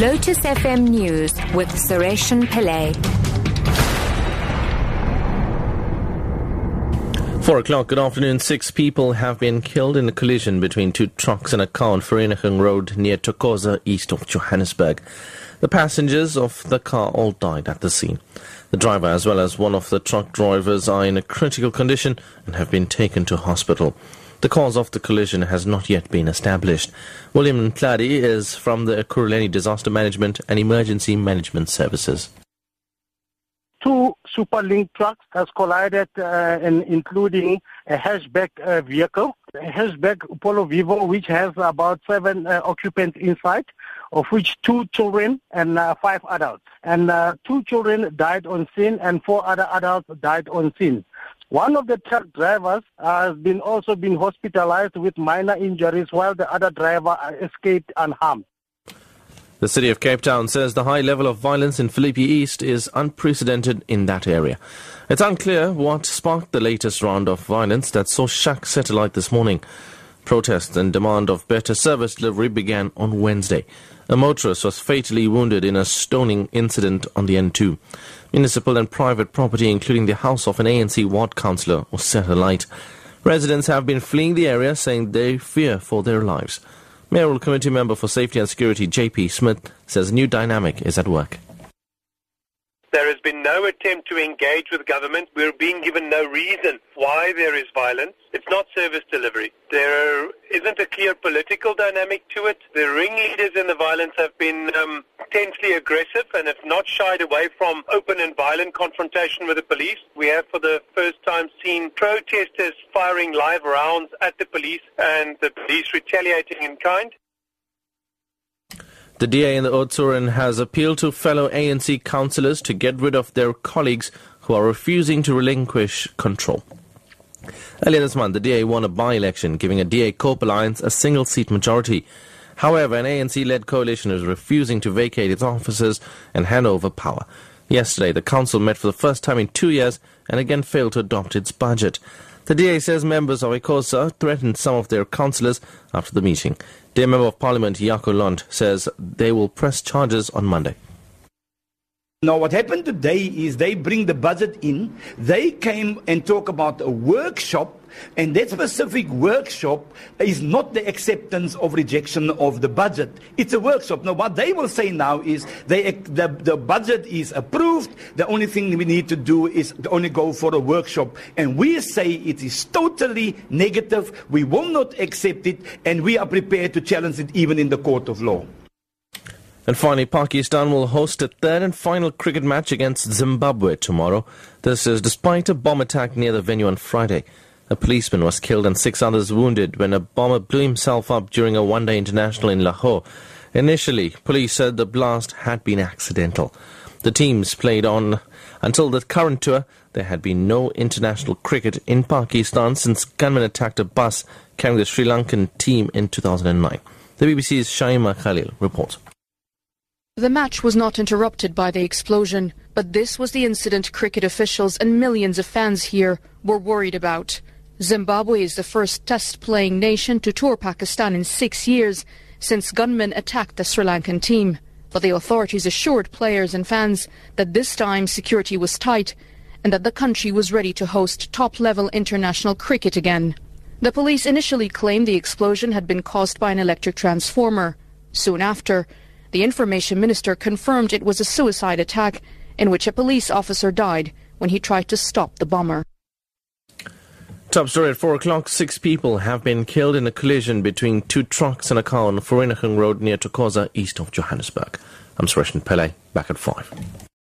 Lotus FM News with Sareshen Pillay. Four o'clock, good afternoon. Six people have been killed in a collision between two trucks and a car on Vereeniging Road near Thokoza, east of Johannesburg. The passengers of the car all died at the scene. The driver, as well as one of the truck drivers, are in a critical condition and have been taken to hospital. The cause of the collision has not yet been established. William Ntladi is from the Ekurhuleni Disaster Management and Emergency Management Services. Two Superlink trucks has collided, uh, in, including a hatchback uh, vehicle, a hatchback Polo Vivo, which has about seven uh, occupants inside, of which two children and uh, five adults. And uh, two children died on scene, and four other adults died on scene. One of the truck drivers has been also been hospitalized with minor injuries while the other driver escaped unharmed. The city of Cape Town says the high level of violence in Philippi East is unprecedented in that area. It's unclear what sparked the latest round of violence that saw Shack Satellite this morning. Protests and demand of better service delivery began on Wednesday. A motorist was fatally wounded in a stoning incident on the N2. Municipal and private property, including the house of an ANC ward councillor, was set alight. Residents have been fleeing the area, saying they fear for their lives. Mayoral Committee member for Safety and Security, J.P. Smith, says a new dynamic is at work. There has been no attempt to engage with government. We're being given no reason why there is violence. It's not service delivery. A political dynamic to it. The ringleaders in the violence have been um, intensely aggressive and have not shied away from open and violent confrontation with the police. We have for the first time seen protesters firing live rounds at the police and the police retaliating in kind. The DA in the Oudtshoorn has appealed to fellow ANC councillors to get rid of their colleagues who are refusing to relinquish control. Earlier this month, the DA won a by-election, giving a DA COPE alliance a single-seat majority. However, an ANC-led coalition is refusing to vacate its offices and hand over power. Yesterday, the council met for the first time in two years and again failed to adopt its budget. The DA says members of Icosa threatened some of their councillors after the meeting. DA Member of Parliament Jaco Londt says they will press charges on Monday. Now, what happened today is they bring the budget in. They came and talk about a workshop, and that specific workshop is not the acceptance of rejection of the budget. It's a workshop. Now, what they will say now is they, the, the budget is approved. The only thing we need to do is only go for a workshop. And we say it is totally negative. We will not accept it, and we are prepared to challenge it even in the court of law. And finally, Pakistan will host a third and final cricket match against Zimbabwe tomorrow. This is despite a bomb attack near the venue on Friday. A policeman was killed and six others wounded when a bomber blew himself up during a one-day international in Lahore. Initially, police said the blast had been accidental. The teams played on until the current tour. There had been no international cricket in Pakistan since gunmen attacked a bus carrying the Sri Lankan team in 2009. The BBC's Shaima Khalil reports. The match was not interrupted by the explosion, but this was the incident cricket officials and millions of fans here were worried about. Zimbabwe is the first test playing nation to tour Pakistan in six years since gunmen attacked the Sri Lankan team. But the authorities assured players and fans that this time security was tight and that the country was ready to host top level international cricket again. The police initially claimed the explosion had been caused by an electric transformer. Soon after, the information minister confirmed it was a suicide attack in which a police officer died when he tried to stop the bomber. Top story at 4 o'clock. Six people have been killed in a collision between two trucks and a car on Vereeniging Road near Thokoza, east of Johannesburg. I'm Suresh Pillay, back at 5.